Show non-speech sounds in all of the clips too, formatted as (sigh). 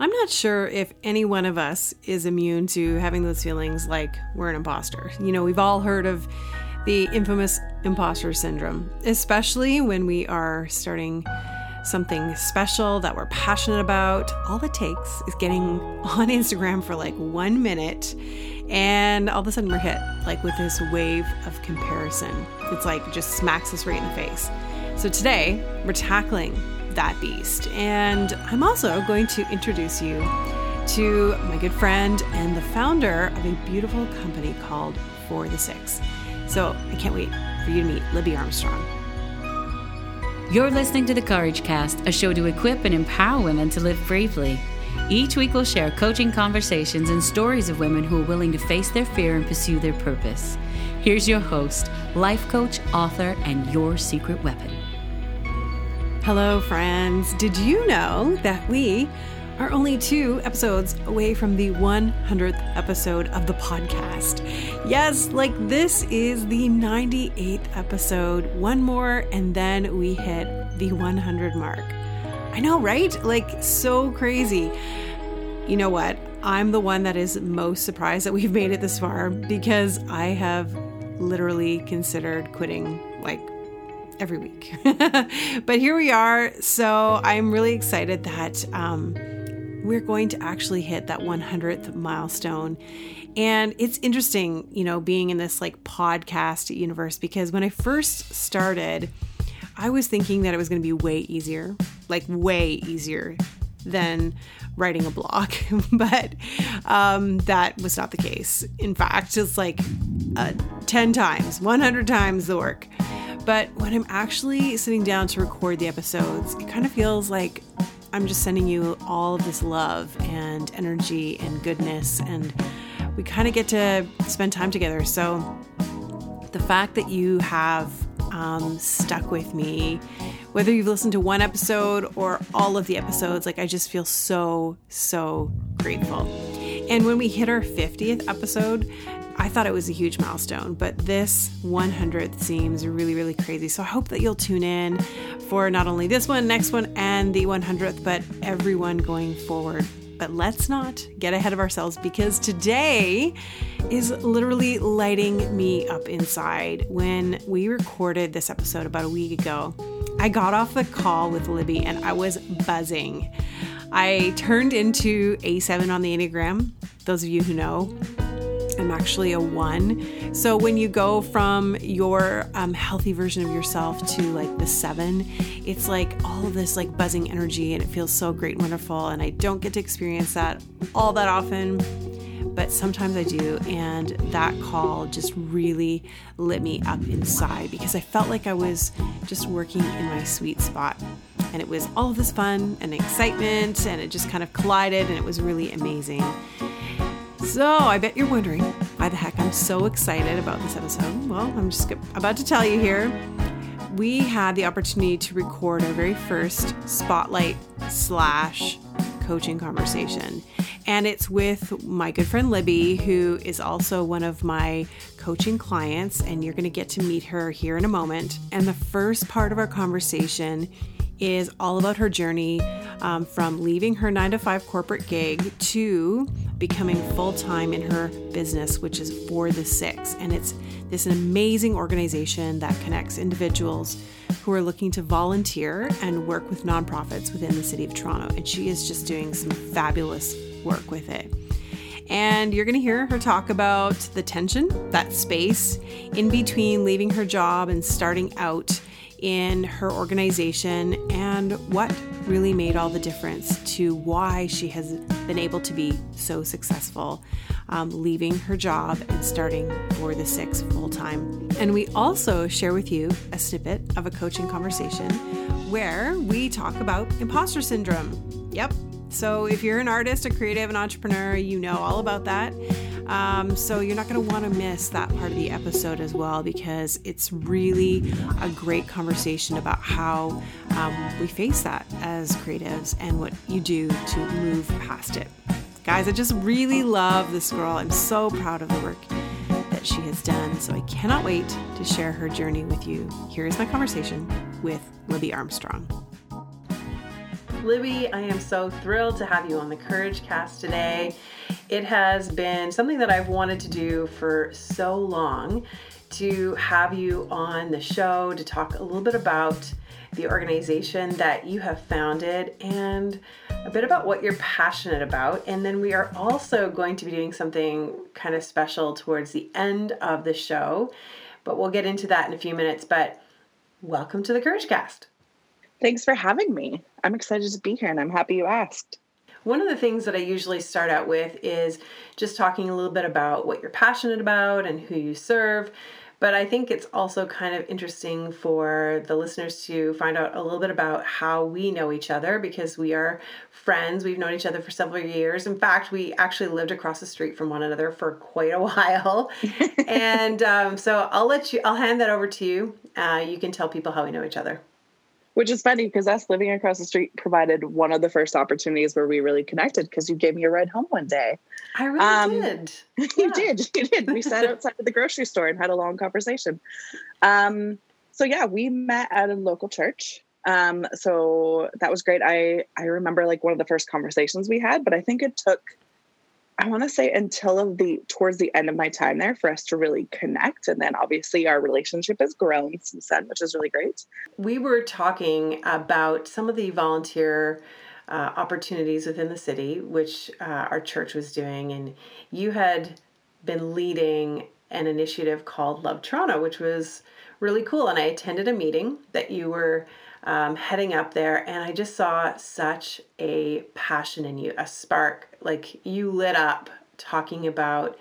I'm not sure if any one of us is immune to having those feelings like we're an imposter. You know, we've all heard of the infamous imposter syndrome, especially when we are starting something special that we're passionate about. All it takes is getting (laughs) on Instagram for like one minute, and all of a sudden we're hit like with this wave of comparison. It's like just smacks us right in the face. So today we're tackling that beast. And I'm also going to introduce you to my good friend and the founder of a beautiful company called For the Six. So I can't wait for you to meet Libby Armstrong. You're listening to the Courage Cast, a show to equip and empower women to live bravely. Each week, we'll share coaching conversations and stories of women who are willing to face their fear and pursue their purpose. Here's your host, life coach, author, and your secret weapon. Hello, friends. Did you know that we are only two episodes away from the 100th episode of the podcast? Yes, like this is the 98th episode. One more, and then we hit the 100 mark. I know, right? Like, so crazy. You know what? I'm the one that is most surprised that we've made it this far because I have literally considered quitting like every week. (laughs) but here we are. So I'm really excited that um, we're going to actually hit that 100th milestone. And it's interesting, you know, being in this like podcast universe because when I first started, I was thinking that it was going to be way easier, like way easier than writing a blog. (laughs) but um, that was not the case. In fact, it's like uh, 10 times, 100 times the work. But when I'm actually sitting down to record the episodes, it kind of feels like I'm just sending you all of this love and energy and goodness. And we kind of get to spend time together. So the fact that you have um, stuck with me, whether you've listened to one episode or all of the episodes, like I just feel so, so grateful. And when we hit our 50th episode, I thought it was a huge milestone, but this 100th seems really, really crazy. So I hope that you'll tune in for not only this one, next one, and the 100th, but everyone going forward. But let's not get ahead of ourselves because today is literally lighting me up inside. When we recorded this episode about a week ago, I got off the call with Libby and I was buzzing. I turned into A7 on the Enneagram. Those of you who know, I'm actually a one. So when you go from your um, healthy version of yourself to like the seven, it's like all this like buzzing energy and it feels so great and wonderful. And I don't get to experience that all that often, but sometimes I do. And that call just really lit me up inside because I felt like I was just working in my sweet spot. And it was all this fun and excitement, and it just kind of collided, and it was really amazing. So, I bet you're wondering why the heck I'm so excited about this episode. Well, I'm just about to tell you here. We had the opportunity to record our very first spotlight slash coaching conversation. And it's with my good friend Libby, who is also one of my coaching clients. And you're going to get to meet her here in a moment. And the first part of our conversation is all about her journey um, from leaving her nine to five corporate gig to becoming full time in her business, which is For the Six. And it's this amazing organization that connects individuals who are looking to volunteer and work with nonprofits within the city of Toronto. And she is just doing some fabulous work with it. And you're going to hear her talk about the tension, that space in between leaving her job and starting out in her organization and what really made all the difference to why she has been able to be so successful, um, leaving her job and starting for the six full time. And we also share with you a snippet of a coaching conversation where we talk about imposter syndrome. Yep. So if you're an artist, a creative, an entrepreneur, you know all about that. Um, so you're not going to want to miss that part of the episode as well because it's really a great conversation about how um, we face that as creatives and what you do to move past it. Guys, I just really love this girl. I'm so proud of the work that she has done. So I cannot wait to share her journey with you. Here is my conversation with Libby Armstrong. Libby. I am so thrilled to have you on the Courage Cast today. It has been something that I've wanted to do for so long to have you on the show to talk a little bit about the organization that you have founded and a bit about what you're passionate about. And then we are also going to be doing something kind of special towards the end of the show, but we'll get into that in a few minutes. But welcome to the Courage Cast. Thanks for having me. I'm excited to be here and I'm happy you asked. One of the things that I usually start out with is just talking a little bit about what you're passionate about and who you serve. But I think it's also kind of interesting for the listeners to find out a little bit about how we know each other because we are friends. We've known each other for several years. In fact, we actually lived across the street from one another for quite a (laughs) while. (laughs) and um, so I'll let you, I'll hand that over to you. Uh, you can tell people how we know each other which is funny because us living across the street provided one of the first opportunities where we really connected because you gave me a ride home one day. I really um, did. (laughs) you did. You did. We sat (laughs) outside of the grocery store and had a long conversation. Um, so yeah, we met at a local church. Um, so that was great. I I remember like one of the first conversations we had, but I think it took I want to say until of the towards the end of my time there for us to really connect. And then obviously our relationship has grown since then, which is really great. We were talking about some of the volunteer uh, opportunities within the city, which uh, our church was doing. And you had been leading an initiative called Love Toronto, which was really cool. And I attended a meeting that you were um, heading up there, and I just saw such a passion in you, a spark. Like you lit up talking about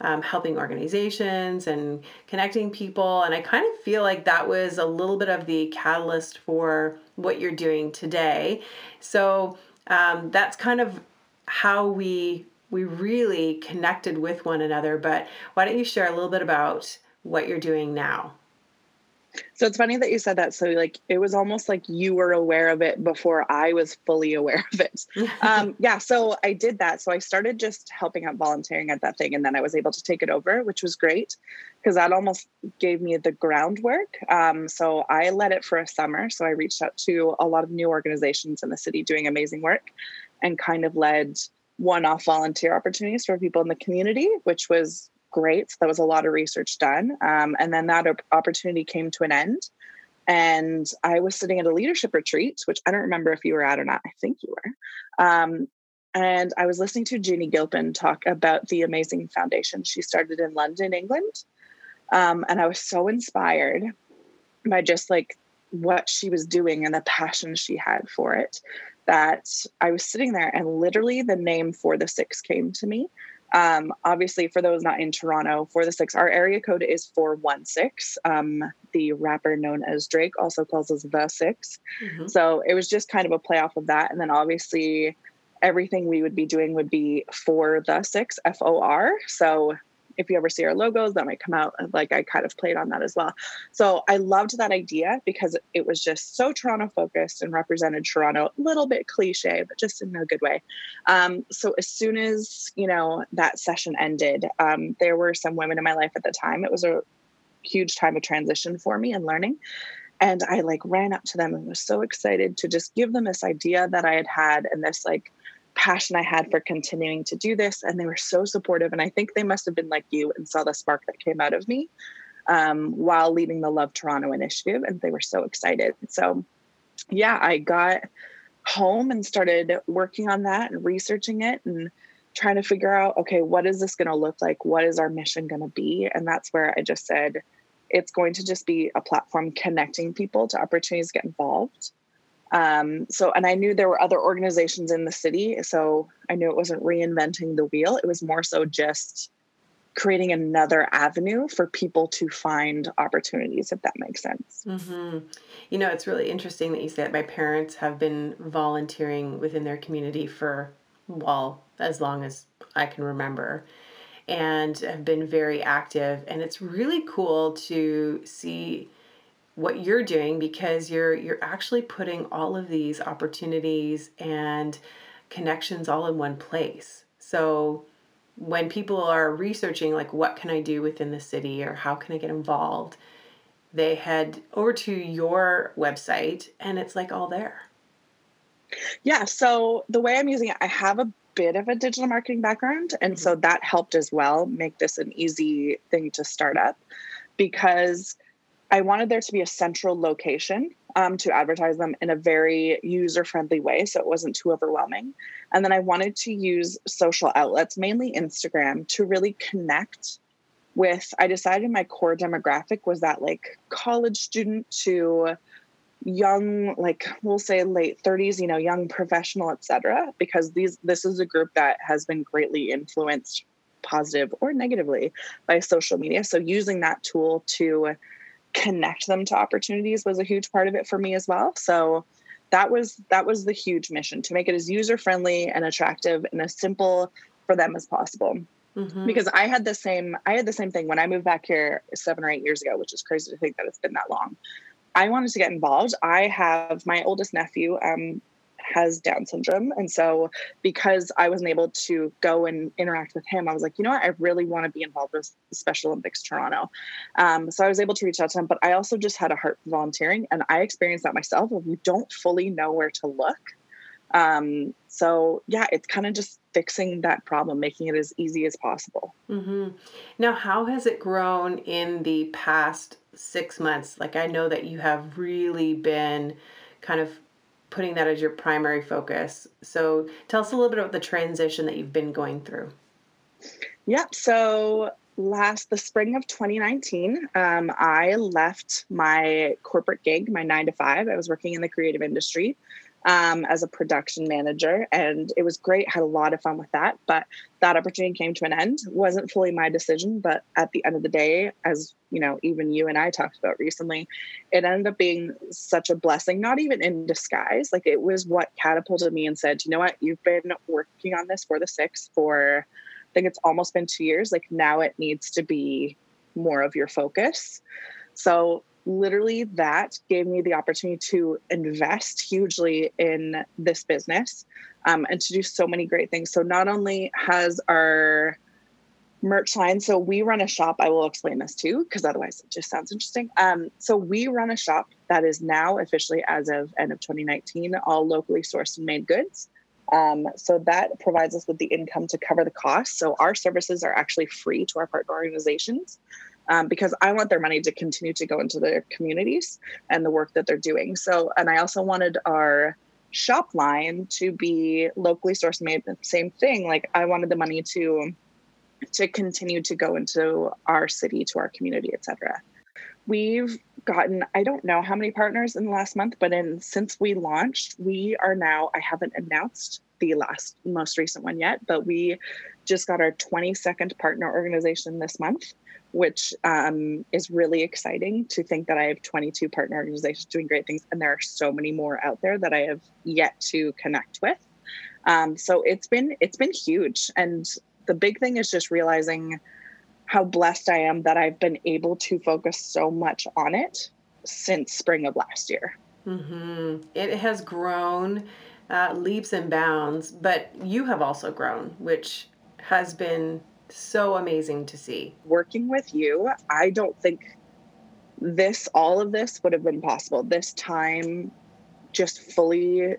um, helping organizations and connecting people. And I kind of feel like that was a little bit of the catalyst for what you're doing today. So um, that's kind of how we we really connected with one another. But why don't you share a little bit about what you're doing now? So it's funny that you said that. So like it was almost like you were aware of it before I was fully aware of it. (laughs) um, yeah. So I did that. So I started just helping out volunteering at that thing, and then I was able to take it over, which was great because that almost gave me the groundwork. Um, so I led it for a summer. So I reached out to a lot of new organizations in the city doing amazing work, and kind of led one-off volunteer opportunities for people in the community, which was great. So that was a lot of research done. Um, and then that opportunity came to an end. And I was sitting at a leadership retreat, which I don't remember if you were at or not. I think you were. Um, and I was listening to Jeannie Gilpin talk about the amazing foundation she started in London, England. Um, and I was so inspired by just like what she was doing and the passion she had for it that I was sitting there and literally the name for the six came to me. Um, obviously, for those not in Toronto, for the six, our area code is 416. Um, the rapper known as Drake also calls us the 6 mm-hmm. So it was just kind of a play off of that. And then obviously, everything we would be doing would be for the six, F O R. So if you ever see our logos, that might come out. Like I kind of played on that as well. So I loved that idea because it was just so Toronto focused and represented Toronto, a little bit cliche, but just in a good way. Um, so as soon as, you know, that session ended, um, there were some women in my life at the time. It was a huge time of transition for me and learning. And I like ran up to them and was so excited to just give them this idea that I had had and this like passion I had for continuing to do this. And they were so supportive. And I think they must have been like you and saw the spark that came out of me um, while leading the Love Toronto initiative. And they were so excited. So, yeah, I got home and started working on that and researching it and trying to figure out okay, what is this going to look like? What is our mission going to be? And that's where I just said, it's going to just be a platform connecting people to opportunities to get involved um, so, and I knew there were other organizations in the city. So I knew it wasn't reinventing the wheel. It was more so just creating another avenue for people to find opportunities, if that makes sense. Mm-hmm. You know, it's really interesting that you say that my parents have been volunteering within their community for, well, as long as I can remember and have been very active. And it's really cool to see what you're doing because you're you're actually putting all of these opportunities and connections all in one place. So when people are researching like what can I do within the city or how can I get involved, they head over to your website and it's like all there. Yeah. So the way I'm using it, I have a bit of a digital marketing background. And mm-hmm. so that helped as well make this an easy thing to start up because I wanted there to be a central location um, to advertise them in a very user friendly way so it wasn't too overwhelming. And then I wanted to use social outlets, mainly Instagram, to really connect with. I decided my core demographic was that like college student to young like we'll say late 30s you know young professional etc because these this is a group that has been greatly influenced positive or negatively by social media so using that tool to connect them to opportunities was a huge part of it for me as well so that was that was the huge mission to make it as user friendly and attractive and as simple for them as possible mm-hmm. because i had the same i had the same thing when i moved back here seven or eight years ago which is crazy to think that it's been that long I wanted to get involved. I have my oldest nephew um, has Down syndrome. And so, because I wasn't able to go and interact with him, I was like, you know what? I really want to be involved with Special Olympics Toronto. Um, so, I was able to reach out to him, but I also just had a heart for volunteering. And I experienced that myself if you don't fully know where to look. Um, so, yeah, it's kind of just fixing that problem, making it as easy as possible. Mm-hmm. Now, how has it grown in the past six months? Like, I know that you have really been kind of putting that as your primary focus. So, tell us a little bit about the transition that you've been going through. Yep. So, last the spring of 2019 um, i left my corporate gig my nine to five i was working in the creative industry um, as a production manager. And it was great, had a lot of fun with that. But that opportunity came to an end. wasn't fully my decision, but at the end of the day, as you know, even you and I talked about recently, it ended up being such a blessing, not even in disguise. Like it was what catapulted me and said, you know what, you've been working on this for the six for I think it's almost been two years. Like now it needs to be more of your focus. So literally that gave me the opportunity to invest hugely in this business um, and to do so many great things. So not only has our merch line, so we run a shop. I will explain this too, because otherwise it just sounds interesting. Um, so we run a shop that is now officially, as of end of 2019, all locally sourced and made goods. Um, so that provides us with the income to cover the costs. So our services are actually free to our partner organizations um, because I want their money to continue to go into their communities and the work that they're doing. So, and I also wanted our shop line to be locally sourced made the same thing. Like i wanted the money to to continue to go into our city to our community etc we've gotten i don't know how many partners in the last month but in since we launched we are now i haven't announced the last most recent one yet but we just got our 22nd partner organization this month which um, is really exciting to think that I have 22 partner organizations doing great things, and there are so many more out there that I have yet to connect with. Um, so it's been it's been huge, and the big thing is just realizing how blessed I am that I've been able to focus so much on it since spring of last year. Mm-hmm. It has grown uh, leaps and bounds, but you have also grown, which has been so amazing to see. Working with you, I don't think this, all of this would have been possible. This time, just fully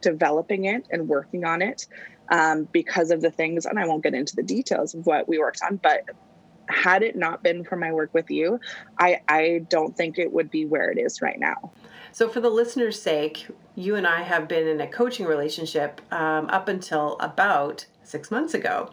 developing it and working on it um, because of the things, and I won't get into the details of what we worked on, but had it not been for my work with you, I, I don't think it would be where it is right now. So, for the listener's sake, you and I have been in a coaching relationship um, up until about six months ago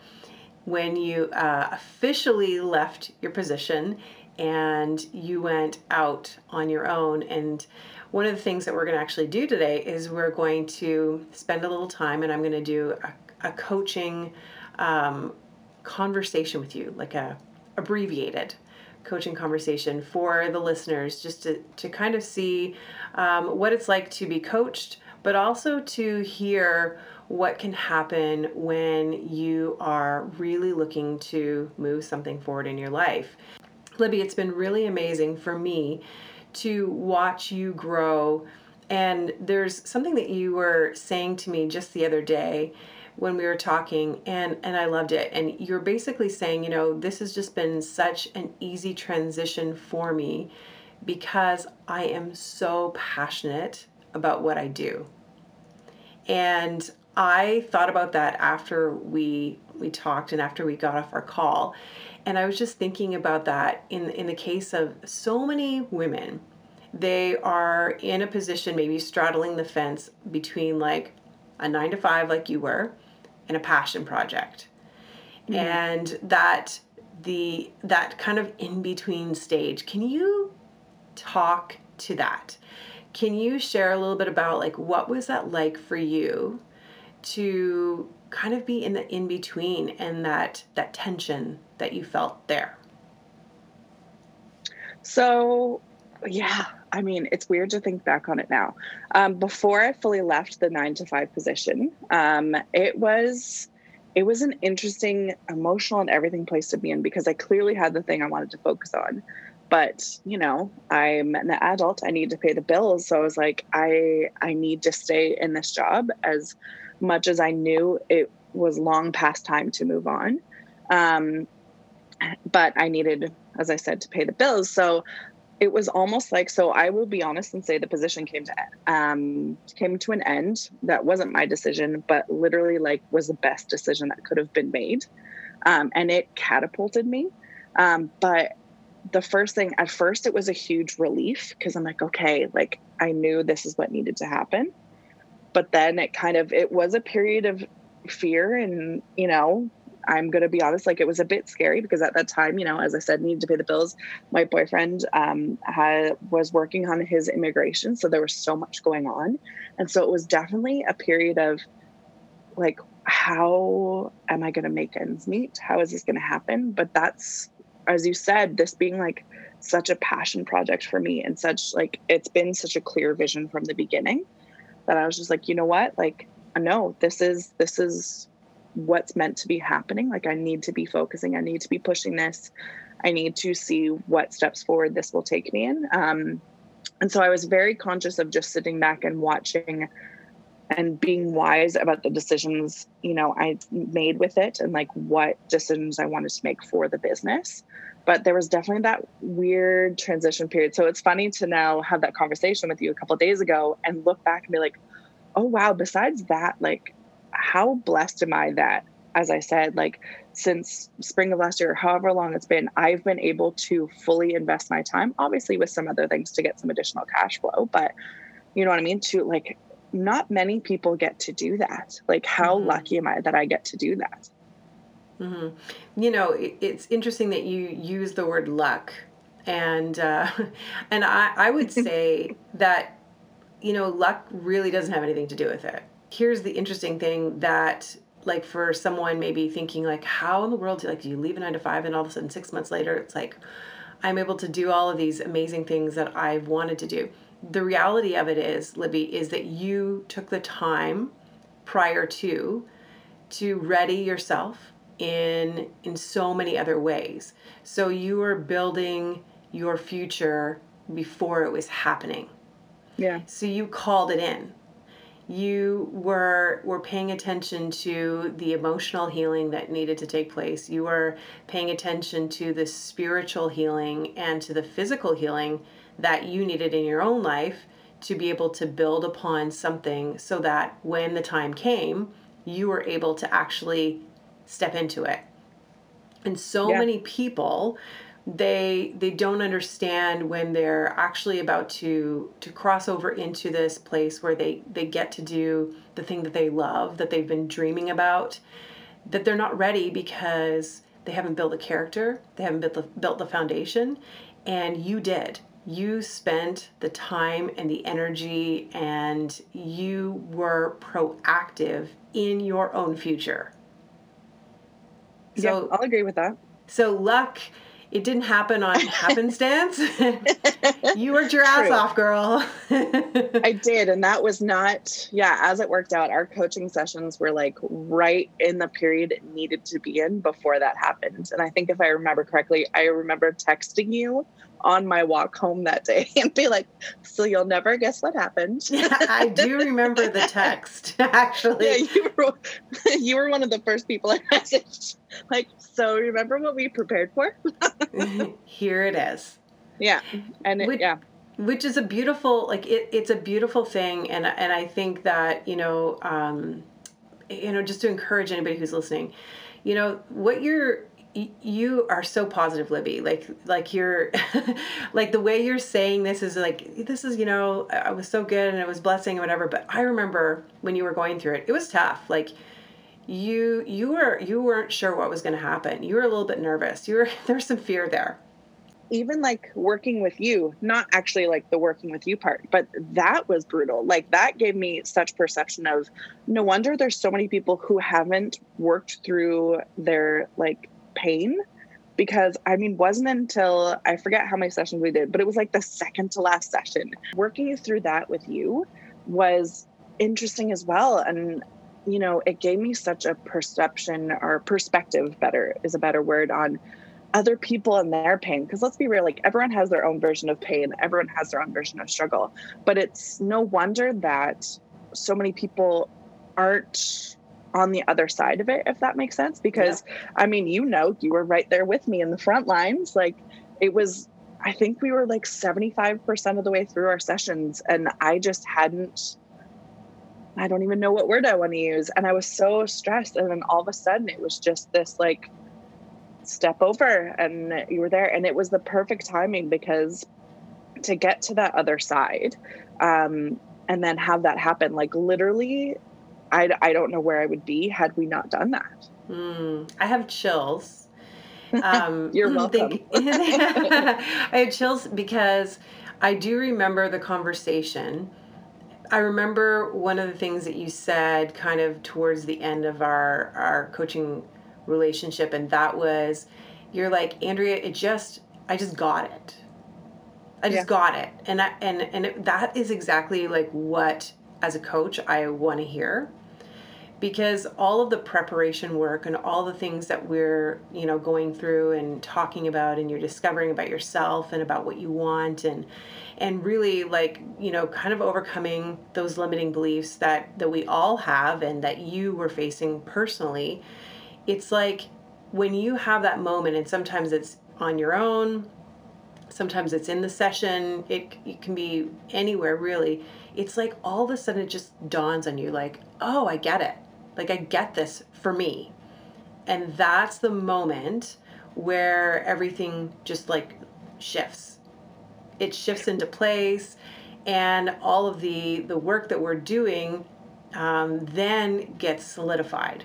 when you uh, officially left your position and you went out on your own. And one of the things that we're going to actually do today is we're going to spend a little time and I'm going to do a, a coaching um, conversation with you, like a abbreviated coaching conversation for the listeners, just to, to kind of see um, what it's like to be coached, but also to hear what can happen when you are really looking to move something forward in your life. Libby, it's been really amazing for me to watch you grow. And there's something that you were saying to me just the other day when we were talking and and I loved it and you're basically saying you know this has just been such an easy transition for me because I am so passionate about what I do And I thought about that after we we talked and after we got off our call. And I was just thinking about that in in the case of so many women. They are in a position maybe straddling the fence between like a 9 to 5 like you were and a passion project. Mm-hmm. And that the that kind of in between stage. Can you talk to that? Can you share a little bit about like what was that like for you to kind of be in the in between and that that tension that you felt there? So, yeah, I mean, it's weird to think back on it now. Um, before I fully left the nine to five position, um, it was it was an interesting emotional and everything place to be in because I clearly had the thing I wanted to focus on. But, you know, I'm an adult, I need to pay the bills. So I was like, I I need to stay in this job as much as I knew it was long past time to move on. Um, but I needed, as I said, to pay the bills. So it was almost like so i will be honest and say the position came to um came to an end that wasn't my decision but literally like was the best decision that could have been made um, and it catapulted me um, but the first thing at first it was a huge relief because i'm like okay like i knew this is what needed to happen but then it kind of it was a period of fear and you know I'm going to be honest, like it was a bit scary because at that time, you know, as I said, needed to pay the bills. My boyfriend um, had was working on his immigration, so there was so much going on, and so it was definitely a period of like, how am I going to make ends meet? How is this going to happen? But that's, as you said, this being like such a passion project for me, and such like it's been such a clear vision from the beginning that I was just like, you know what, like, no, this is this is what's meant to be happening. Like I need to be focusing, I need to be pushing this. I need to see what steps forward this will take me in. Um, and so I was very conscious of just sitting back and watching and being wise about the decisions, you know, I made with it and like what decisions I wanted to make for the business. But there was definitely that weird transition period. So it's funny to now have that conversation with you a couple days ago and look back and be like, oh wow, besides that, like how blessed am I that, as I said, like since spring of last year, however long it's been, I've been able to fully invest my time, obviously with some other things to get some additional cash flow, but you know what I mean? To like, not many people get to do that. Like, how mm-hmm. lucky am I that I get to do that? Mm-hmm. You know, it, it's interesting that you use the word luck, and uh, (laughs) and I, I would (laughs) say that you know luck really doesn't have anything to do with it here's the interesting thing that like for someone maybe thinking like how in the world do like do you leave a nine to five and all of a sudden six months later it's like i'm able to do all of these amazing things that i've wanted to do the reality of it is libby is that you took the time prior to to ready yourself in in so many other ways. So you were building your future before it was happening. Yeah. So you called it in. You were were paying attention to the emotional healing that needed to take place. You were paying attention to the spiritual healing and to the physical healing that you needed in your own life to be able to build upon something so that when the time came you were able to actually step into it and so yeah. many people they they don't understand when they're actually about to to cross over into this place where they they get to do the thing that they love that they've been dreaming about that they're not ready because they haven't built a character they haven't built the, built the foundation and you did you spent the time and the energy and you were proactive in your own future so yeah, i'll agree with that so luck it didn't happen on (laughs) happenstance. (laughs) you worked your ass True. off, girl. I (laughs) did. And that was not, yeah, as it worked out, our coaching sessions were like right in the period it needed to be in before that happened. And I think if I remember correctly, I remember texting you on my walk home that day (laughs) and be like, so you'll never guess what happened. (laughs) yeah, I do remember the (laughs) text actually. Yeah, you were you were one of the first people I messaged. Like, so remember what we prepared for? Here it is. Yeah. And it, which, yeah. which is a beautiful like it, it's a beautiful thing and and i think that you know um you know just to encourage anybody who's listening you know what you're you are so positive libby. Like like you're (laughs) like the way you're saying this is like this is you know i was so good and it was blessing and whatever but i remember when you were going through it it was tough. Like you you were you weren't sure what was going to happen. You were a little bit nervous. You were (laughs) there's some fear there. Even like working with you, not actually like the working with you part, but that was brutal. Like that gave me such perception of no wonder there's so many people who haven't worked through their like pain because I mean, wasn't until I forget how many sessions we did, but it was like the second to last session. Working through that with you was interesting as well. And, you know, it gave me such a perception or perspective, better is a better word, on other people and their pain because let's be real like everyone has their own version of pain everyone has their own version of struggle but it's no wonder that so many people aren't on the other side of it if that makes sense because yeah. i mean you know you were right there with me in the front lines like it was i think we were like 75% of the way through our sessions and i just hadn't i don't even know what word i want to use and i was so stressed and then all of a sudden it was just this like step over and you were there and it was the perfect timing because to get to that other side um, and then have that happen like literally I, I don't know where i would be had we not done that. Mm, i have chills. (laughs) Um, you're welcome. think, (laughs) (laughs) i have chills because i do remember the conversation. I remember one of the things that you said kind of towards the end of our, our coaching relationship and that was you're like andrea it just i just got it. I just yeah. got it. And I, and and it, that is exactly like what as a coach i want to hear because all of the preparation work and all the things that we're you know going through and talking about and you're discovering about yourself and about what you want and and really like you know kind of overcoming those limiting beliefs that that we all have and that you were facing personally it's like when you have that moment, and sometimes it's on your own, sometimes it's in the session, it, it can be anywhere really. It's like all of a sudden it just dawns on you like, oh, I get it. Like, I get this for me. And that's the moment where everything just like shifts. It shifts into place, and all of the the work that we're doing um, then gets solidified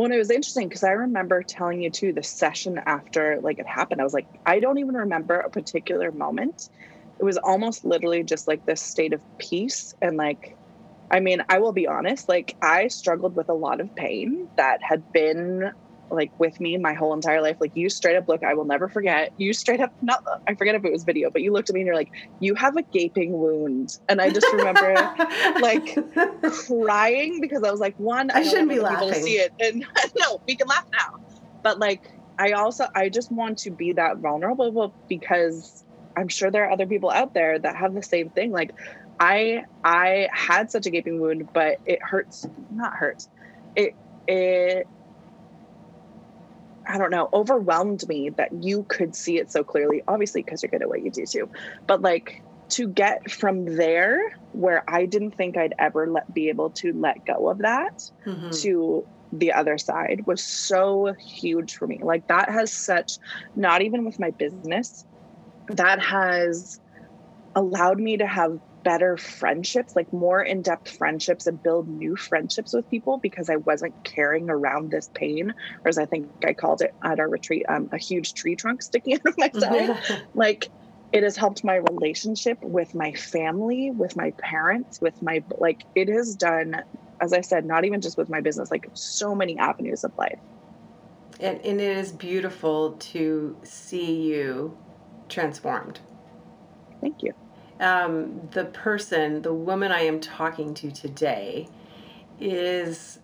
well, it was interesting because I remember telling you too the session after like it happened. I was like, I don't even remember a particular moment. It was almost literally just like this state of peace and like I mean, I will be honest, like I struggled with a lot of pain that had been like with me my whole entire life. Like you straight up look, I will never forget. You straight up not I forget if it was video, but you looked at me and you're like, you have a gaping wound. And I just remember (laughs) like crying because I was like, one, I, I shouldn't be laughing. To see it. And (laughs) no, we can laugh now. But like I also I just want to be that vulnerable because I'm sure there are other people out there that have the same thing. Like I I had such a gaping wound, but it hurts not hurts. It it I don't know, overwhelmed me that you could see it so clearly. Obviously, because you're good at what you do too. But like to get from there, where I didn't think I'd ever let, be able to let go of that, mm-hmm. to the other side was so huge for me. Like that has such, not even with my business, that has allowed me to have better friendships, like more in depth friendships and build new friendships with people because I wasn't carrying around this pain, or as I think I called it at our retreat, um, a huge tree trunk sticking (laughs) out of my side. like it has helped my relationship with my family, with my parents, with my, like, it has done, as I said, not even just with my business, like so many avenues of life. And, and it is beautiful to see you transformed. Thank you um, the person, the woman I am talking to today, is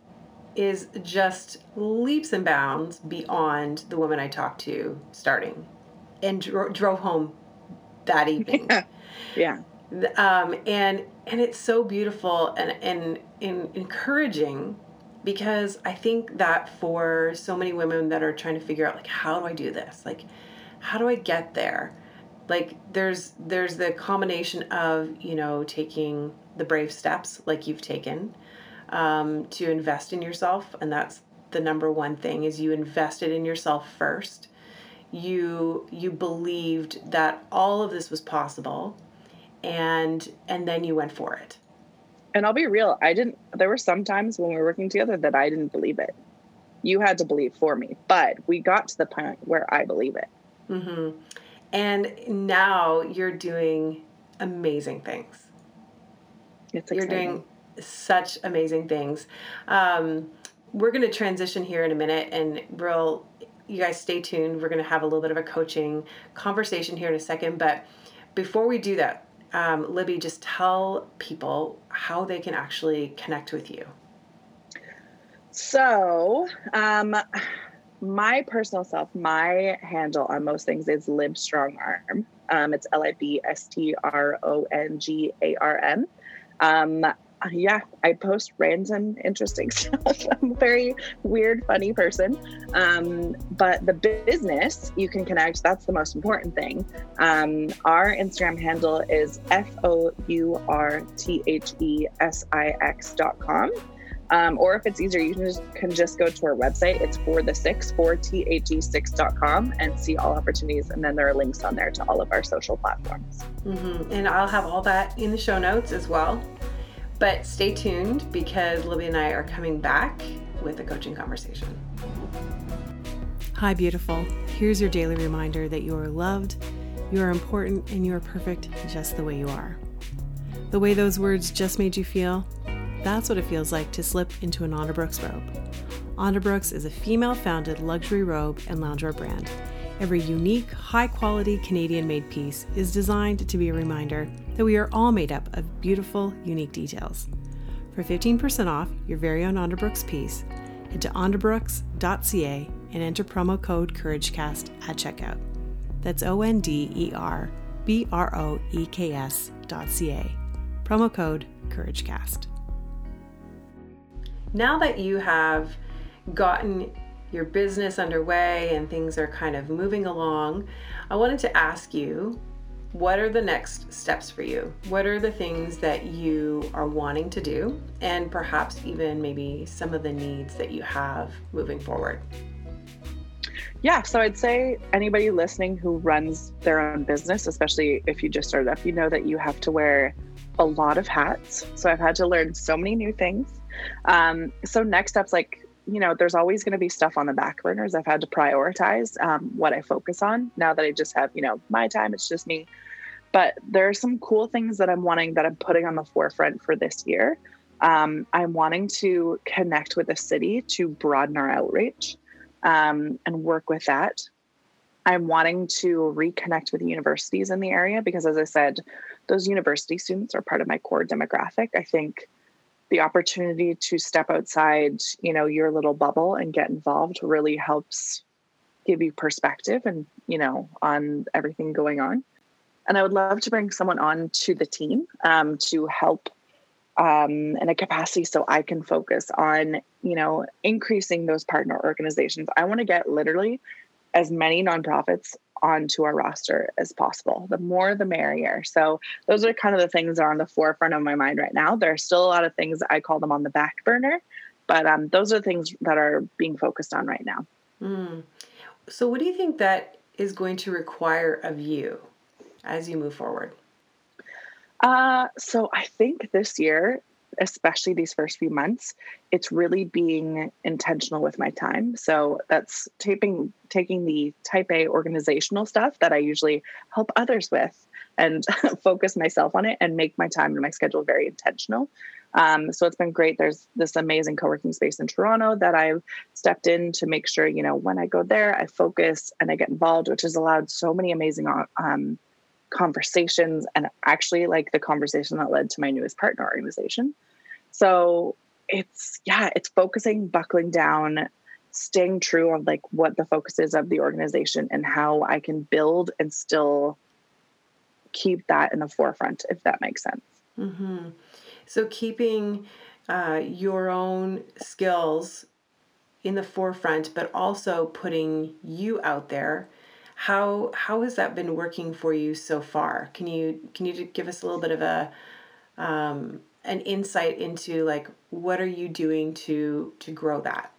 is just leaps and bounds beyond the woman I talked to starting, and dro- drove home that evening. (laughs) yeah. Um, and and it's so beautiful and and, and encouraging because I think that for so many women that are trying to figure out like how do I do this like how do I get there? Like there's there's the combination of you know taking the brave steps like you've taken um, to invest in yourself and that's the number one thing is you invested in yourself first. You you believed that all of this was possible and and then you went for it. And i'll be real i didn't there were some times when we were working together that i didn't believe it. You had to believe for me but we got to the point where i believe it mm-hmm. and now you're doing amazing things. It's you're doing such amazing things. Um, we're going to transition here in a minute and we'll you guys stay tuned. We're going to have a little bit of a coaching conversation here in a second but before we do that um, libby just tell people how they can actually connect with you. So um, my personal self my handle on most things is lib strong arm um, it's l-i-b-s-t-r-o-n-g-a-r-m um, uh, yeah, I post random interesting (laughs) stuff. I'm a very weird, funny person. Um, but the business you can connect, that's the most important thing. Um, our Instagram handle is F O U R T H E S I X dot com. Um, or if it's easier, you can just, can just go to our website. It's for the six, for THE6.com and see all opportunities. And then there are links on there to all of our social platforms. Mm-hmm. And I'll have all that in the show notes as well. But stay tuned because Libby and I are coming back with a coaching conversation. Hi, beautiful. Here's your daily reminder that you are loved, you are important, and you are perfect just the way you are. The way those words just made you feel, that's what it feels like to slip into an Onderbroeks robe. Onderbroeks is a female founded luxury robe and loungewear brand. Every unique, high quality Canadian made piece is designed to be a reminder that we are all made up of beautiful, unique details. For 15% off your very own Onderbroeks piece, head to onderbroeks.ca and enter promo code CourageCast at checkout. That's O N D E R B R O E K S dot C A. Promo code CourageCast. Now that you have gotten your business underway and things are kind of moving along, I wanted to ask you what are the next steps for you? What are the things that you are wanting to do? And perhaps even maybe some of the needs that you have moving forward. Yeah, so I'd say anybody listening who runs their own business, especially if you just started up, you know that you have to wear a lot of hats. So I've had to learn so many new things. Um, so next steps, like you know, there's always going to be stuff on the back burners. I've had to prioritize um, what I focus on now that I just have, you know, my time. It's just me. But there are some cool things that I'm wanting that I'm putting on the forefront for this year. Um, I'm wanting to connect with the city to broaden our outreach um, and work with that. I'm wanting to reconnect with universities in the area because, as I said, those university students are part of my core demographic. I think the opportunity to step outside, you know, your little bubble and get involved really helps give you perspective and, you know, on everything going on. And I would love to bring someone on to the team um, to help um, in a capacity so I can focus on, you know, increasing those partner organizations. I want to get literally as many nonprofits onto our roster as possible. The more, the merrier. So those are kind of the things that are on the forefront of my mind right now. There are still a lot of things I call them on the back burner, but um, those are the things that are being focused on right now. Mm. So, what do you think that is going to require of you as you move forward? Uh, so I think this year, especially these first few months, it's really being intentional with my time. So that's taping, taking the type A organizational stuff that I usually help others with and (laughs) focus myself on it and make my time and my schedule very intentional. Um, so it's been great. There's this amazing co-working space in Toronto that I've stepped in to make sure, you know, when I go there, I focus and I get involved, which has allowed so many amazing um, conversations and actually like the conversation that led to my newest partner organization. So it's yeah, it's focusing, buckling down, staying true of like what the focus is of the organization and how I can build and still keep that in the forefront, if that makes sense. Mm-hmm. So keeping uh, your own skills in the forefront, but also putting you out there how how has that been working for you so far? Can you can you give us a little bit of a um, an insight into like what are you doing to to grow that?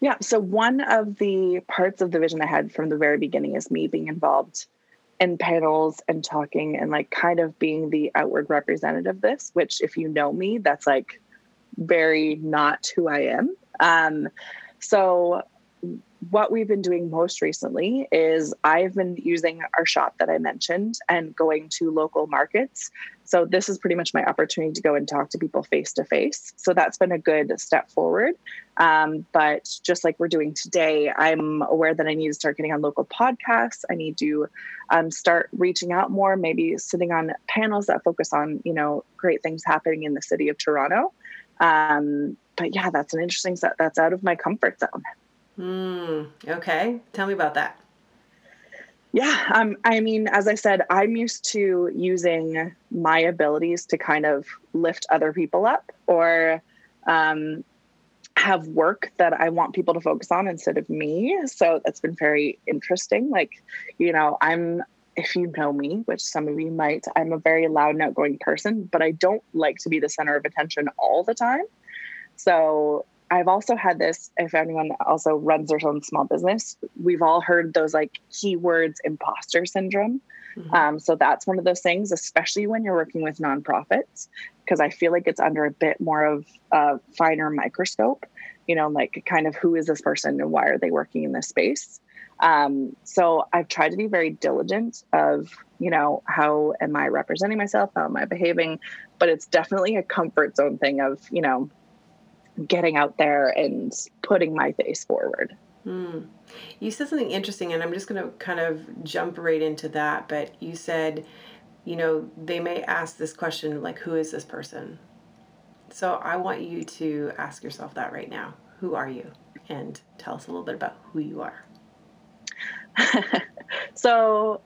Yeah. So one of the parts of the vision I had from the very beginning is me being involved in panels and talking and like kind of being the outward representative of this, which if you know me, that's like very not who I am. Um, so what we've been doing most recently is I've been using our shop that I mentioned and going to local markets. So this is pretty much my opportunity to go and talk to people face to face. So that's been a good step forward. Um, but just like we're doing today, I'm aware that I need to start getting on local podcasts. I need to um, start reaching out more, maybe sitting on panels that focus on you know great things happening in the city of Toronto. Um, but yeah, that's an interesting set. That's out of my comfort zone. Mm, okay. Tell me about that. Yeah. Um, I mean, as I said, I'm used to using my abilities to kind of lift other people up or um, have work that I want people to focus on instead of me. So that's been very interesting. Like, you know, I'm, if you know me, which some of you might, I'm a very loud and outgoing person, but I don't like to be the center of attention all the time. So I've also had this, if anyone also runs their own small business, we've all heard those like keywords imposter syndrome. Mm-hmm. Um, so that's one of those things, especially when you're working with nonprofits, because I feel like it's under a bit more of a finer microscope, you know, like kind of who is this person and why are they working in this space? Um, so I've tried to be very diligent of, you know, how am I representing myself? How am I behaving? But it's definitely a comfort zone thing of, you know, getting out there and putting my face forward. Hmm. You said something interesting, and I'm just going to kind of jump right into that. But you said, you know, they may ask this question like, who is this person? So I want you to ask yourself that right now. Who are you? And tell us a little bit about who you are. (laughs) so,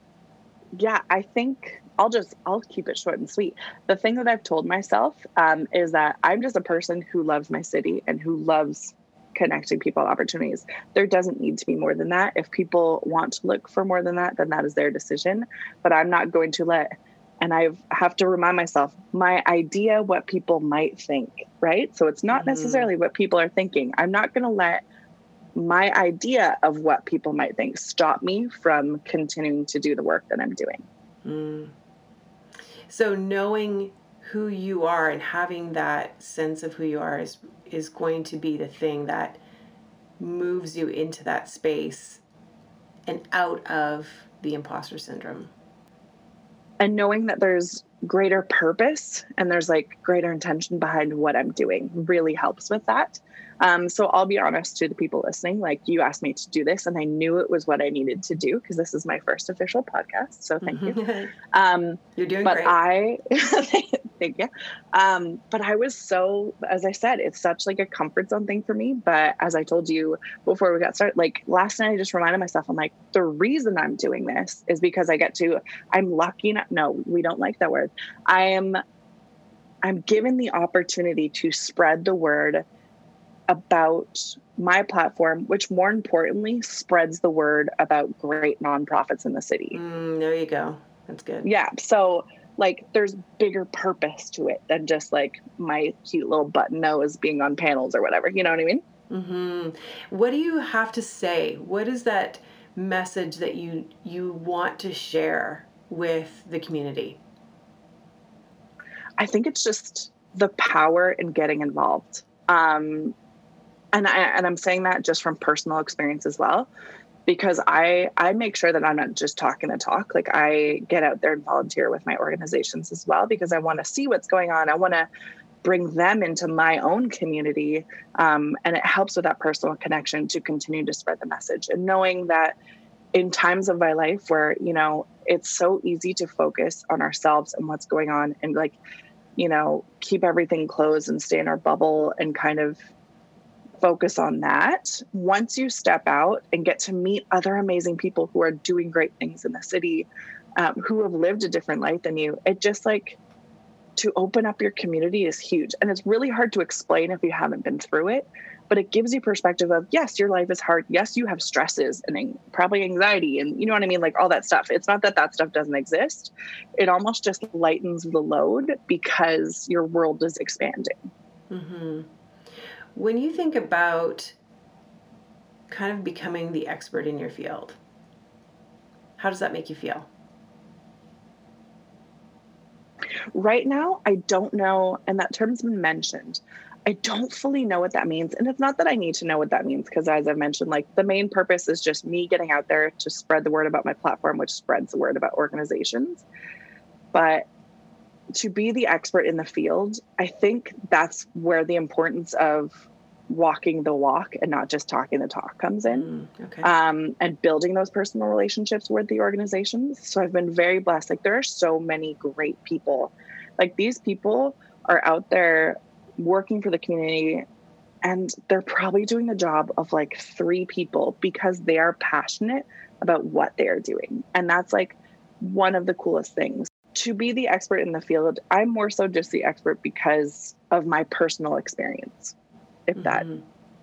yeah, I think I'll just I'll keep it short and sweet. The thing that I've told myself um, is that I'm just a person who loves my city and who loves connecting people opportunities. There doesn't need to be more than that. If people want to look for more than that, then that is their decision. But I'm not going to let and I have to remind myself my idea what people might think, right? So it's not mm-hmm. necessarily what people are thinking. I'm not going to let my idea of what people might think stop me from continuing to do the work that I'm doing. Mm. So knowing who you are and having that sense of who you are is is going to be the thing that moves you into that space and out of the imposter syndrome. And knowing that there's greater purpose and there's like greater intention behind what I'm doing really helps with that. Um, so I'll be honest to the people listening. Like you asked me to do this, and I knew it was what I needed to do because this is my first official podcast. So thank you. (laughs) Um, You're doing but great. I (laughs) thank you. Um, but I was so, as I said, it's such like a comfort zone thing for me. But as I told you before we got started, like last night, I just reminded myself, I'm like, the reason I'm doing this is because I get to. I'm lucky. Enough, no, we don't like that word. I am. I'm given the opportunity to spread the word about my platform, which more importantly spreads the word about great nonprofits in the city. Mm, there you go. That's good. Yeah. So, like, there's bigger purpose to it than just like my cute little button nose being on panels or whatever. You know what I mean? Mm-hmm. What do you have to say? What is that message that you you want to share with the community? I think it's just the power in getting involved. Um, and I and I'm saying that just from personal experience as well because I I make sure that I'm not just talking the talk. Like I get out there and volunteer with my organizations as well because I want to see what's going on. I want to bring them into my own community, um, and it helps with that personal connection to continue to spread the message. And knowing that in times of my life where you know it's so easy to focus on ourselves and what's going on, and like you know keep everything closed and stay in our bubble and kind of focus on that. Once you step out and get to meet other amazing people who are doing great things in the city, um, who have lived a different life than you, it just like to open up your community is huge. And it's really hard to explain if you haven't been through it, but it gives you perspective of yes, your life is hard. Yes, you have stresses and probably anxiety and you know what I mean? Like all that stuff. It's not that that stuff doesn't exist. It almost just lightens the load because your world is expanding. Mm-hmm. When you think about kind of becoming the expert in your field, how does that make you feel? Right now, I don't know, and that term's been mentioned. I don't fully know what that means. And it's not that I need to know what that means, because as I've mentioned, like the main purpose is just me getting out there to spread the word about my platform, which spreads the word about organizations. But to be the expert in the field, I think that's where the importance of walking the walk and not just talking the talk comes in mm, okay. um, and building those personal relationships with the organizations. So i've been very blessed. Like there are so many great people. Like these people are out there working for the community and they're probably doing the job of like three people because they are passionate about what they are doing. And that's like one of the coolest things to be the expert in the field i'm more so just the expert because of my personal experience if mm-hmm. that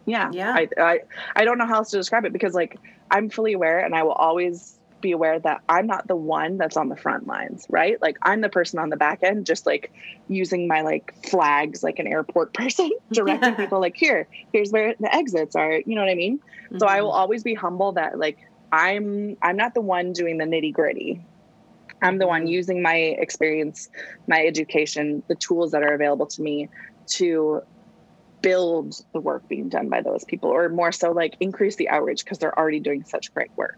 yeah yeah I, I i don't know how else to describe it because like i'm fully aware and i will always be aware that i'm not the one that's on the front lines right like i'm the person on the back end just like using my like flags like an airport (laughs) person (laughs) directing people like here here's where the exits are you know what i mean mm-hmm. so i will mm-hmm. always be humble that like i'm i'm not the one doing the nitty gritty i'm the one using my experience my education the tools that are available to me to build the work being done by those people or more so like increase the outreach because they're already doing such great work.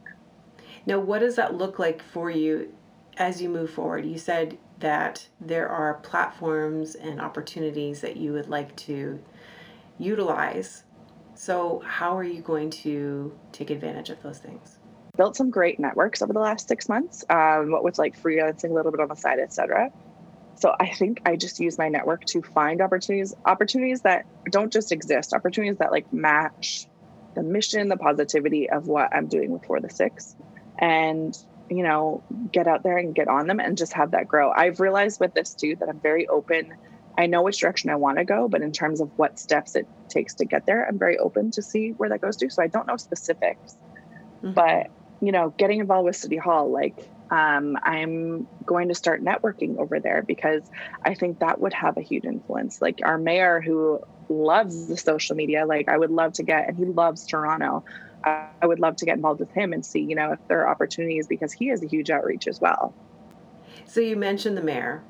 Now what does that look like for you as you move forward? You said that there are platforms and opportunities that you would like to utilize. So how are you going to take advantage of those things built some great networks over the last six months um, with like freelancing a little bit on the side etc so I think I just use my network to find opportunities, opportunities that don't just exist, opportunities that like match the mission, the positivity of what I'm doing with For the Six, and you know, get out there and get on them and just have that grow. I've realized with this too that I'm very open. I know which direction I want to go, but in terms of what steps it takes to get there, I'm very open to see where that goes to. So I don't know specifics, mm-hmm. but you know, getting involved with City Hall, like um, I'm going to start networking over there because I think that would have a huge influence. Like our mayor, who loves the social media, like I would love to get, and he loves Toronto. Uh, I would love to get involved with him and see, you know, if there are opportunities because he has a huge outreach as well. So you mentioned the mayor.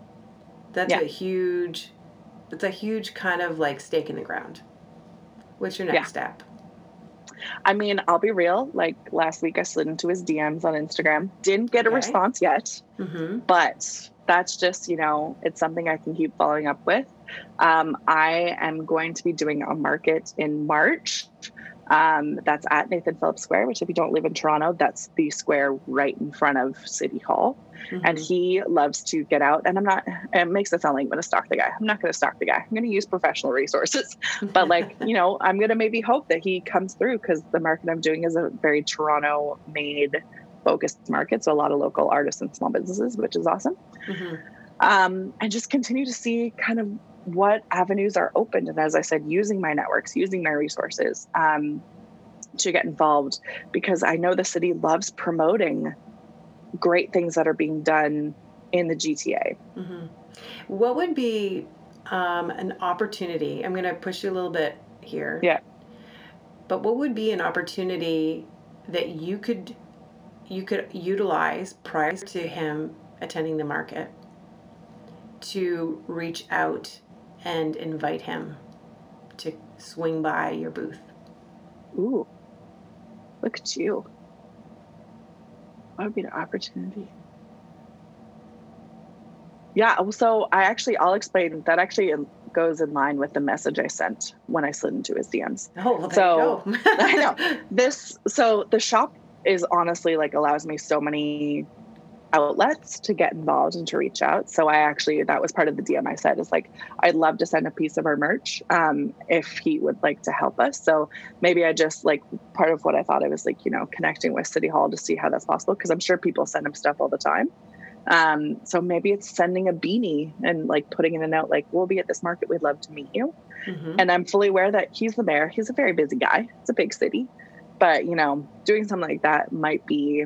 That's yeah. a huge. It's a huge kind of like stake in the ground. What's your next yeah. step? I mean, I'll be real. Like last week, I slid into his DMs on Instagram. Didn't get okay. a response yet, mm-hmm. but that's just, you know, it's something I can keep following up with. Um, I am going to be doing a market in March. Um, that's at Nathan Phillips Square, which, if you don't live in Toronto, that's the square right in front of City Hall. Mm-hmm. And he loves to get out. And I'm not, it makes it sound like I'm going to stalk the guy. I'm not going to stalk the guy. I'm going to use professional resources. (laughs) but, like, you know, I'm going to maybe hope that he comes through because the market I'm doing is a very Toronto made focused market. So, a lot of local artists and small businesses, which is awesome. Mm-hmm. Um, and just continue to see kind of what avenues are open. And as I said, using my networks, using my resources um, to get involved because I know the city loves promoting great things that are being done in the GTA. Mm-hmm. What would be um, an opportunity? I'm going to push you a little bit here. Yeah. But what would be an opportunity that you could you could utilize prior to him attending the market to reach out and invite him to swing by your booth? Ooh, look at you. That would be the opportunity? Yeah, so I actually, I'll explain that actually goes in line with the message I sent when I slid into his DMs. Oh, well, so (laughs) I know (laughs) this. So the shop is honestly like allows me so many outlets to get involved and to reach out. So I actually that was part of the DM I said is like I'd love to send a piece of our merch um, if he would like to help us. So maybe I just like part of what I thought I was like you know connecting with City Hall to see how that's possible because I'm sure people send him stuff all the time. Um, so maybe it's sending a beanie and like putting in a note like, we'll be at this market. We'd love to meet you. Mm-hmm. And I'm fully aware that he's the mayor. He's a very busy guy. It's a big city. But, you know, doing something like that might be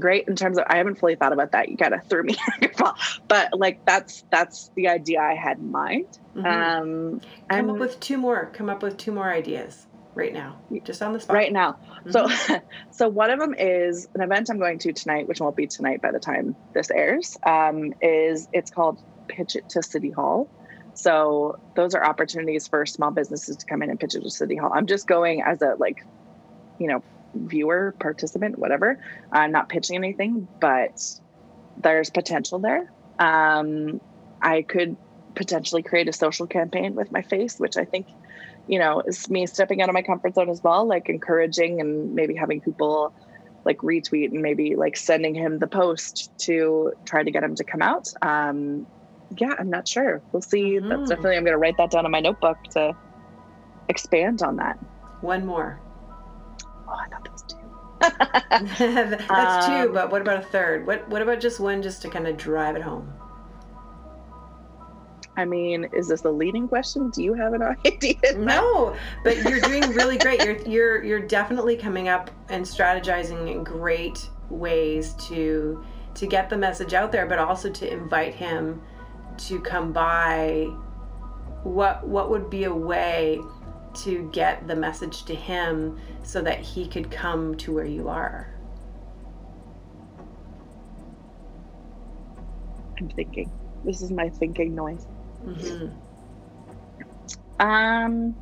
great in terms of I haven't fully thought about that. You kind of threw me (laughs) but like that's that's the idea I had in mind. Mm-hmm. Um, come up with two more. Come up with two more ideas right now, just on the spot. Right now. Mm-hmm. So, (laughs) so one of them is an event I'm going to tonight, which won't be tonight by the time this airs. Um, is it's called Pitch It to City Hall. So those are opportunities for small businesses to come in and pitch it to City Hall. I'm just going as a like, you know, viewer, participant, whatever. I'm not pitching anything, but there's potential there. Um, I could potentially create a social campaign with my face, which I think, you know, is me stepping out of my comfort zone as well, like encouraging and maybe having people like retweet and maybe like sending him the post to try to get him to come out. Um, yeah, I'm not sure. We'll see. Mm-hmm. That's definitely, I'm going to write that down in my notebook to expand on that. One more. Oh, I thought that was two. (laughs) That's um, two, but what about a third? What What about just one, just to kind of drive it home? I mean, is this the leading question? Do you have an (laughs) idea? No, but you're doing really great. You're you're you're definitely coming up and strategizing in great ways to to get the message out there, but also to invite him to come by. What what would be a way to get the message to him so that he could come to where you are? I'm thinking. This is my thinking noise. Mm-hmm. Um,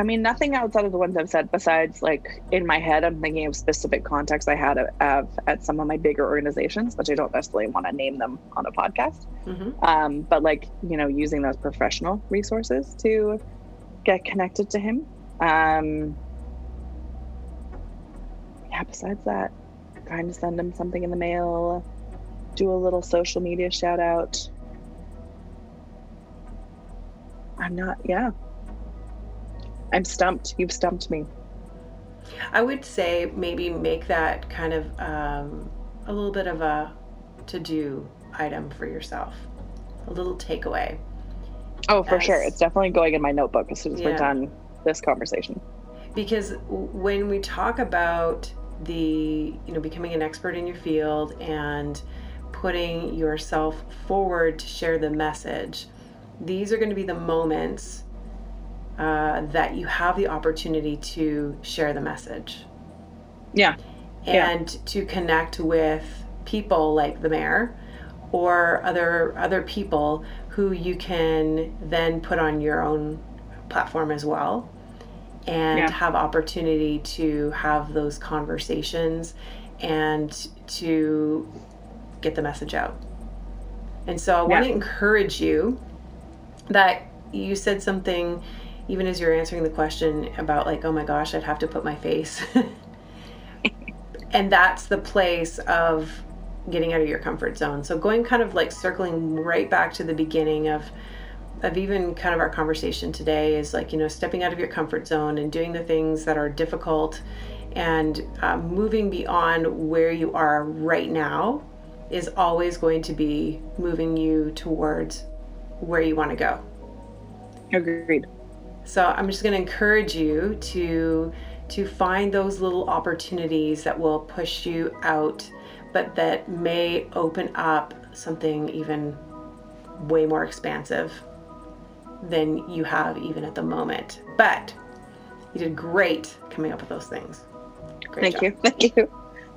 I mean, nothing outside of the ones I've said. Besides, like in my head, I'm thinking of specific contacts I had of, at some of my bigger organizations, which I don't necessarily want to name them on a podcast. Mm-hmm. Um, but like you know, using those professional resources to get connected to him. Um, yeah. Besides that, trying to send him something in the mail, do a little social media shout out. I'm not. Yeah. I'm stumped. You've stumped me. I would say maybe make that kind of um, a little bit of a to do item for yourself, a little takeaway. Oh, for As, sure. It's definitely going in my notebook as soon as yeah. we're done this conversation. Because when we talk about the, you know, becoming an expert in your field and putting yourself forward to share the message, these are going to be the moments uh, that you have the opportunity to share the message. Yeah. And yeah. to connect with people like the mayor or other other people who you can then put on your own platform as well and yeah. have opportunity to have those conversations and to get the message out. And so I yeah. want to encourage you that you said something even as you're answering the question about like oh my gosh i'd have to put my face (laughs) and that's the place of getting out of your comfort zone. So going kind of like circling right back to the beginning of of even kind of our conversation today is like you know stepping out of your comfort zone and doing the things that are difficult and um, moving beyond where you are right now is always going to be moving you towards where you want to go. Agreed so I'm just going to encourage you to to find those little opportunities that will push you out, but that may open up something even way more expansive than you have even at the moment. But you did great coming up with those things. Great Thank job. you. (laughs) Thank you.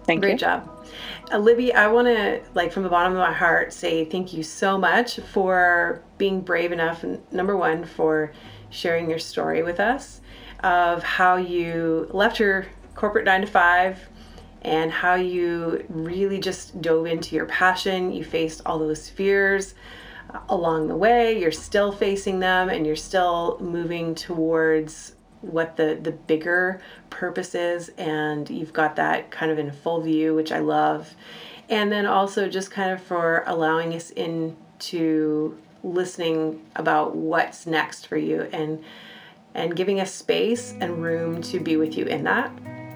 Thank you. Great you. job. Libby, I want to, like, from the bottom of my heart, say thank you so much for being brave enough, number one, for sharing your story with us of how you left your corporate nine to five and how you really just dove into your passion. You faced all those fears uh, along the way. You're still facing them and you're still moving towards what the the bigger purpose is and you've got that kind of in full view which I love. And then also just kind of for allowing us into listening about what's next for you and and giving us space and room to be with you in that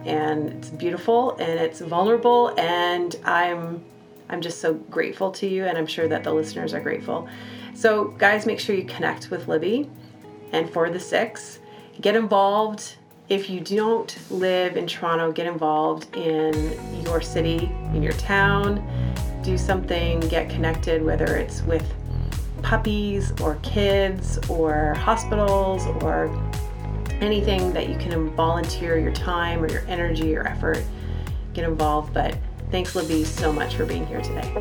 and it's beautiful and it's vulnerable and I'm I'm just so grateful to you and I'm sure that the listeners are grateful. So guys, make sure you connect with Libby and for the six, get involved. If you don't live in Toronto, get involved in your city, in your town. Do something, get connected, whether it's with puppies or kids or hospitals or anything that you can volunteer your time or your energy or effort, get involved. But thanks, Libby, so much for being here today.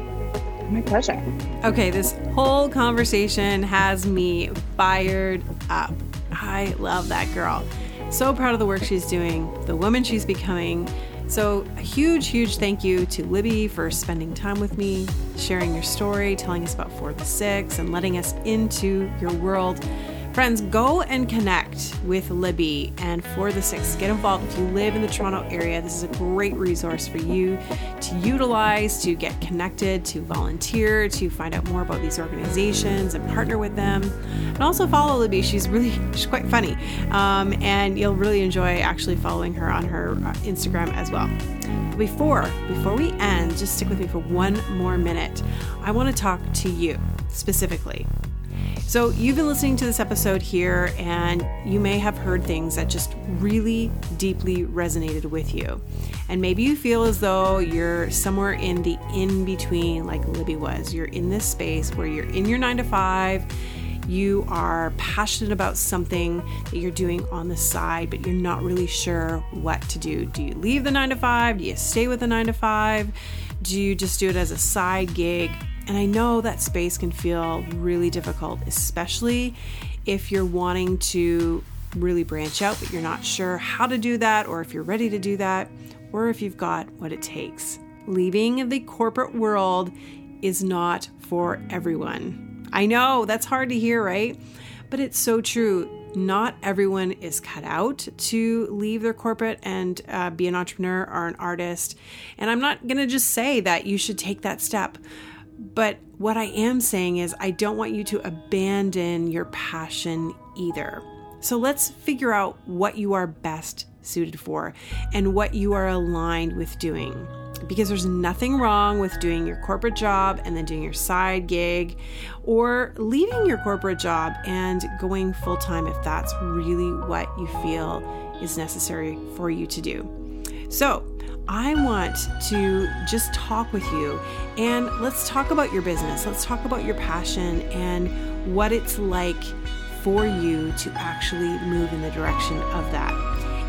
My pleasure. Okay, this whole conversation has me fired up. I love that girl. So proud of the work she's doing, the woman she's becoming. So, a huge, huge thank you to Libby for spending time with me, sharing your story, telling us about Four the Six, and letting us into your world. Friends, go and connect with Libby and For the Six. Get involved if you live in the Toronto area. This is a great resource for you to utilize, to get connected, to volunteer, to find out more about these organizations and partner with them. And also follow Libby. She's really, (laughs) she's quite funny. Um, and you'll really enjoy actually following her on her uh, Instagram as well. Before, before we end, just stick with me for one more minute. I want to talk to you specifically. So, you've been listening to this episode here, and you may have heard things that just really deeply resonated with you. And maybe you feel as though you're somewhere in the in between, like Libby was. You're in this space where you're in your nine to five, you are passionate about something that you're doing on the side, but you're not really sure what to do. Do you leave the nine to five? Do you stay with the nine to five? Do you just do it as a side gig? And I know that space can feel really difficult, especially if you're wanting to really branch out, but you're not sure how to do that, or if you're ready to do that, or if you've got what it takes. Leaving the corporate world is not for everyone. I know that's hard to hear, right? But it's so true. Not everyone is cut out to leave their corporate and uh, be an entrepreneur or an artist. And I'm not going to just say that you should take that step. But what I am saying is, I don't want you to abandon your passion either. So let's figure out what you are best suited for and what you are aligned with doing. Because there's nothing wrong with doing your corporate job and then doing your side gig or leaving your corporate job and going full time if that's really what you feel is necessary for you to do. So, I want to just talk with you and let's talk about your business. Let's talk about your passion and what it's like for you to actually move in the direction of that.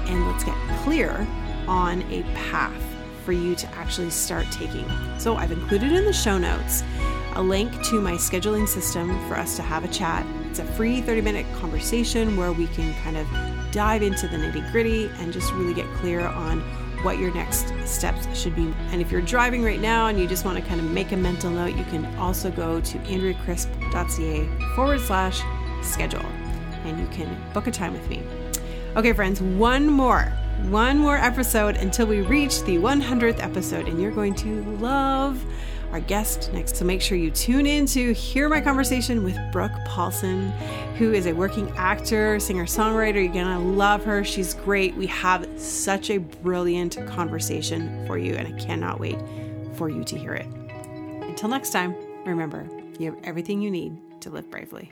And let's get clear on a path for you to actually start taking. So I've included in the show notes a link to my scheduling system for us to have a chat. It's a free 30 minute conversation where we can kind of dive into the nitty gritty and just really get clear on what your next steps should be. And if you're driving right now and you just want to kind of make a mental note, you can also go to andreacrisp.ca forward slash schedule and you can book a time with me. Okay, friends, one more, one more episode until we reach the 100th episode, and you're going to love our guest next. So make sure you tune in to hear my conversation with Brooke Paulson, who is a working actor, singer, songwriter. You're gonna love her. She's great. We have such a brilliant conversation for you, and I cannot wait for you to hear it. Until next time, remember, you have everything you need to live bravely.